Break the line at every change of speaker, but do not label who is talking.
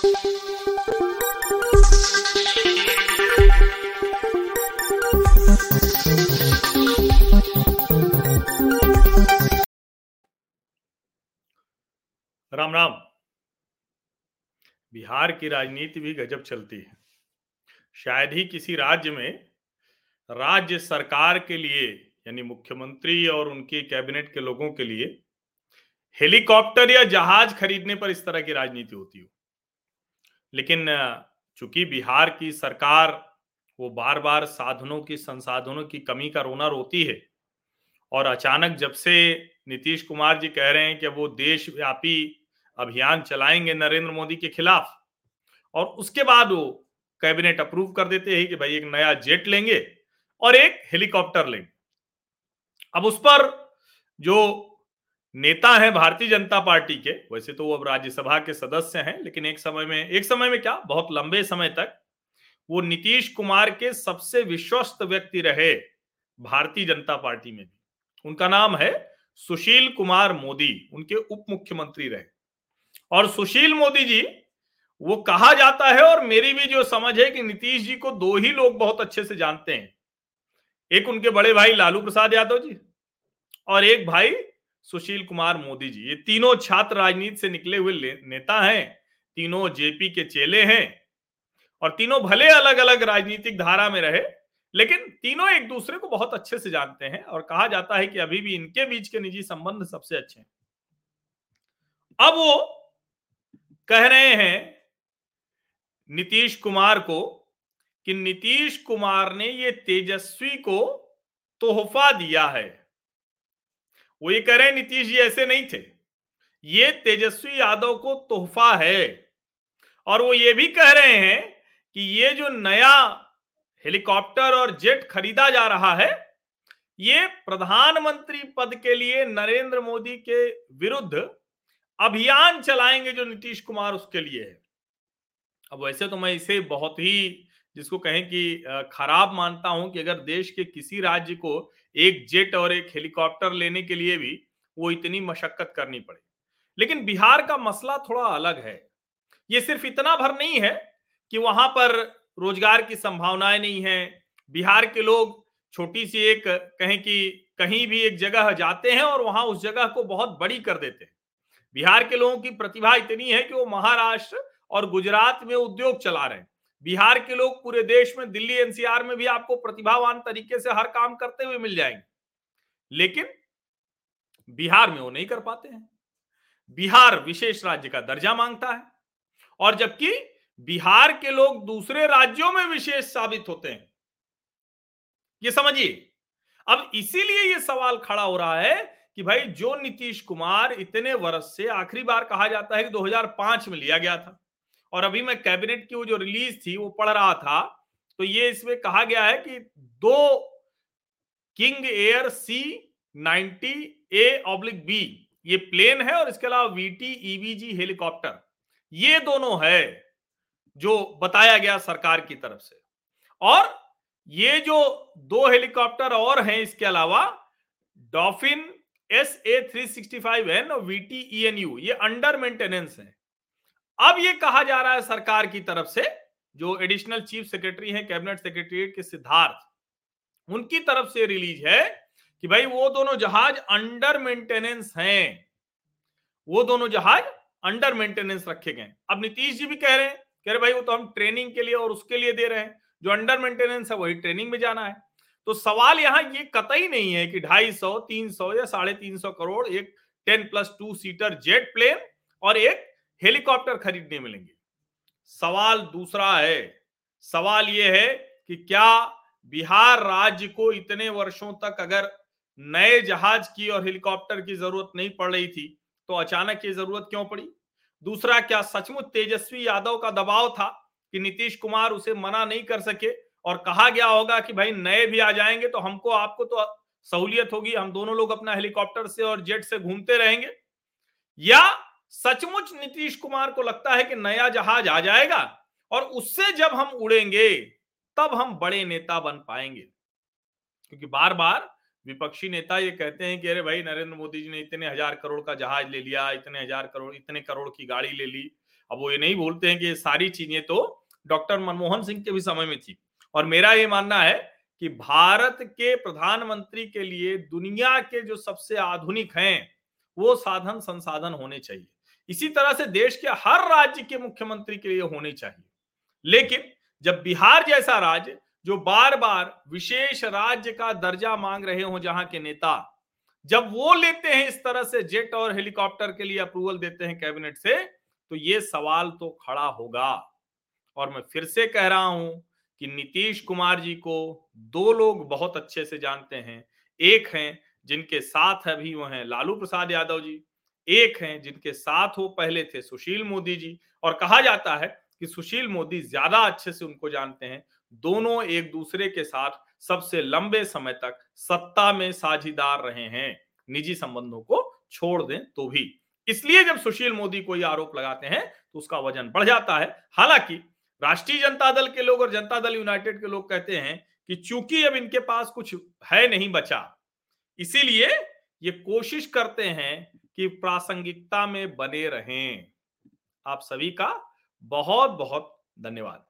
राम राम बिहार की राजनीति भी गजब चलती है। शायद ही किसी राज्य में राज्य सरकार के लिए, यानी मुख्यमंत्री और उनके कैबिनेट के लोगों के लिए, हेलीकॉप्टर या जहाज़ खरीदने पर इस तरह की राजनीति होती हो। लेकिन चूँकि बिहार की सरकार वो बार बार साधनों की, संसाधनों की कमी का रोना रोती है और अचानक जब से नीतीश कुमार जी कह रहे हैं कि वो देशव्यापी अभियान चलाएँगे नरेंद्र मोदी के खिलाफ और उसके बाद वो कैबिनेट अप्रूव कर देते हैं कि भाई एक नया जेट लेंगे और एक हेलीकॉप्टर लेंगे। अब उस पर जो नेता है भारतीय जनता पार्टी के, वैसे तो वो अब राज्यसभा के सदस्य हैं, लेकिन एक समय में, एक समय में क्या, बहुत लंबे समय तक वो नीतीश कुमार के सबसे विश्वस्त व्यक्ति रहे भारतीय जनता पार्टी में भी। उनका नाम है सुशील कुमार मोदी, उनके उप मुख्यमंत्री रहे। और सुशील मोदी जी, वो कहा जाता है, और मेरी भी जो समझ है कि नीतीश जी को दो ही लोग बहुत अच्छे से जानते हैं। एक उनके बड़े भाई लालू प्रसाद यादव जी, और एक भाई सुशील कुमार मोदी जी, ये तीनों छात्र राजनीति से निकले हुए नेता हैं, तीनों जेपी के चेले हैं और तीनों भले अलग अलग राजनीतिक धारा में रहे, लेकिन तीनों एक दूसरे को बहुत अच्छे से जानते हैं और कहा जाता है कि अभी भी इनके बीच के निजी संबंध सबसे अच्छे हैं। अब वो कह रहे हैं नीतीश कुमार को कि नीतीश कुमार ने ये तेजस्वी को तोहफा दिया है। वो ये कह रहे हैं नीतीश जी ऐसे नहीं थे। ये तेजस्वी यादव को तोहफा है। और वो ये भी कह रहे हैं कि ये जो नया हेलीकॉप्टर और जेट खरीदा जा रहा है, ये प्रधानमंत्री पद के लिए नरेंद्र मोदी के विरुद्ध अभियान चलाएँगे जो नीतीश कुमार उसके लिए है। अब वैसे तो मैं इसे बहुत ही, जिसको कहें कि खराब मानता हूँ कि अगर देश के किसी राज्य को एक जेट और एक हेलीकॉप्टर लेने के लिए भी वो इतनी मशक्कत करनी पड़े। लेकिन बिहार का मसला थोड़ा अलग है। ये सिर्फ़ इतना भर नहीं है कि वहाँ पर रोज़गार की संभावनाएँ नहीं है। बिहार के लोग छोटी सी एक कहें कि कहीं भी एक जगह जाते हैं और वहाँ उस जगह को बहुत बड़ी कर देते हैं। बिहार के लोगों की प्रतिभा इतनी है कि वो महाराष्ट्र और गुजरात में उद्योग चला रहे हैं। बिहार के लोग पूरे देश में, दिल्ली, एनसीआर में भी आपको प्रतिभावान तरीके से हर काम करते हुए मिल जाएँगे। लेकिन बिहार में वो नहीं कर पाते हैं। बिहार विशेष राज्य का दर्जा माँगता है। और जबकि बिहार के लोग दूसरे राज्यों में विशेष साबित होते हैं। ये समझिए। अब इसीलिए ये सवाल खड़ा हो रहा है कि भाई, जो नीतीश कुमार इतने वर्ष से आखिरी बार कहा जाता है कि 2005 में लिया गया था। और अभी मैं कैबिनेट की वो जो रिलीज़ थी, वो पढ़ रहा था तो ये इसमें कहा गया है कि दो king air C ninety A oblique B, ये प्लेन है और इसके अलावा वीटी ईवीजी हेलीकॉप्टर, ये दोनों है जो बताया गया सरकार की तरफ़ से। और ये जो दो हेलीकॉप्टर और हैं, इसके अलावा Dauphin S A three sixty five N और वीटी ई एन यू, ये अंडर मेंटेनेंस है। अब ये कहा जा रहा है सरकार की तरफ़ से, जो एडिशनल चीफ सेक्रेटरी हैं, कैबिनेट सेक्रेटरी के सिद्धार्थ, उनकी तरफ़ से रिलीज़ है कि भाई वो दोनों जहाज़ अंडर मेंटेनेंस हैं। वो दोनों जहाज़ अंडर मेंटेनेंस रखे गए अब नीतीश जी भी कह रहे हैं, कह रहे भाई वो तो हम ट्रेनिंग के लिए और उसके लिए दे रहे हैं, जो अंडर मेंटेनेंस है वही ट्रेनिंग में जाना है। तो सवाल यहाँ ये कतई नहीं है कि ढाई सौ, तीन सौ या साढ़े तीन सौ करोड़ एक ten plus two seater jet plane और एक हेलीकॉप्टर खरीदने मिलेंगे। सवाल दूसरा है, सवाल यह है कि क्या बिहार राज्य को इतने वर्षों तक अगर नए जहाज़ की और हेलीकॉप्टर की ज़रूरत नहीं पड़ रही थी तो अचानक ये ज़रूरत क्यों पड़ी? दूसरा, क्या सचमुच तेजस्वी यादव का दबाव था कि नीतीश कुमार उसे मना नहीं कर सके? और कहा गया होगा कि भाई नए भी आ जाएँगे तो हमको, आपको तो सहूलियत होगी, हम दोनों लोग अपना हेलीकॉप्टर से और जेट से घूमते रहेंगे? या सचमुच नीतीश कुमार को लगता है कि नया जहाज़ आ जाएगा और उससे जब हम उड़ेंगे, तब हम बड़े नेता बन पाएँगे। क्योंकि बार बार विपक्षी नेता ये कहते हैं कि, अरे भाई, नरेंद्र मोदी जी ने इतने हज़ार करोड़ का जहाज़ ले लिया, इतने हज़ार करोड़, इतने करोड़ की गाड़ी ले ली। अब वो ये नहीं बोलते हैं कि ये सारी चीज़ें तो डॉक्टर मनमोहन सिंह के भी समय में थी। और मेरा ये मानना है कि भारत के प्रधानमंत्री के लिए दुनिया के जो सबसे आधुनिक हैं, वो साधन संसाधन होने चाहिए। इसी तरह से देश के हर राज्य के मुख्यमंत्री के लिए होने चाहिए। लेकिन जब बिहार जैसा राज्य, जो बार बार विशेष राज्य का दर्जा मांग रहे हो जहाँ के नेता, जब वो लेते हैं इस तरह से जेट और हेलीकॉप्टर के लिए अप्रूवल देते हैं कैबिनेट से तो ये सवाल तो खड़ा होगा। और मैं फिर से कह रहा हूँ कि नीतीश कुमार जी को दो लोग बहुत अच्छे से जानते हैं। एक हैं जिनके साथ अभी वो हैं लालू प्रसाद यादव जी एक हैं जिनके साथ वो पहले थे सुशील मोदी जी। और कहा जाता है कि सुशील मोदी ज़्यादा अच्छे से उनको जानते हैं। दोनों एक दूसरे के साथ सबसे लंबे समय तक सत्ता में साझीदार रहे हैं। निजी संबंधों को छोड़ दें तो भी। इसलिए जब सुशील मोदी कोई आरोप लगाते हैं तो उसका वज़न बढ़ जाता है। हालाँकि राष्ट्रीय जनता दल के लोग और जनता दल यूनाइटेड के लोग कहते हैं कि चूँकि अब इनके पास कुछ है नहीं बचा, इसीलिए ये कोशिश करते हैं कि प्रासंगिकता में बने रहें। आप सभी का बहुत बहुत धन्यवाद।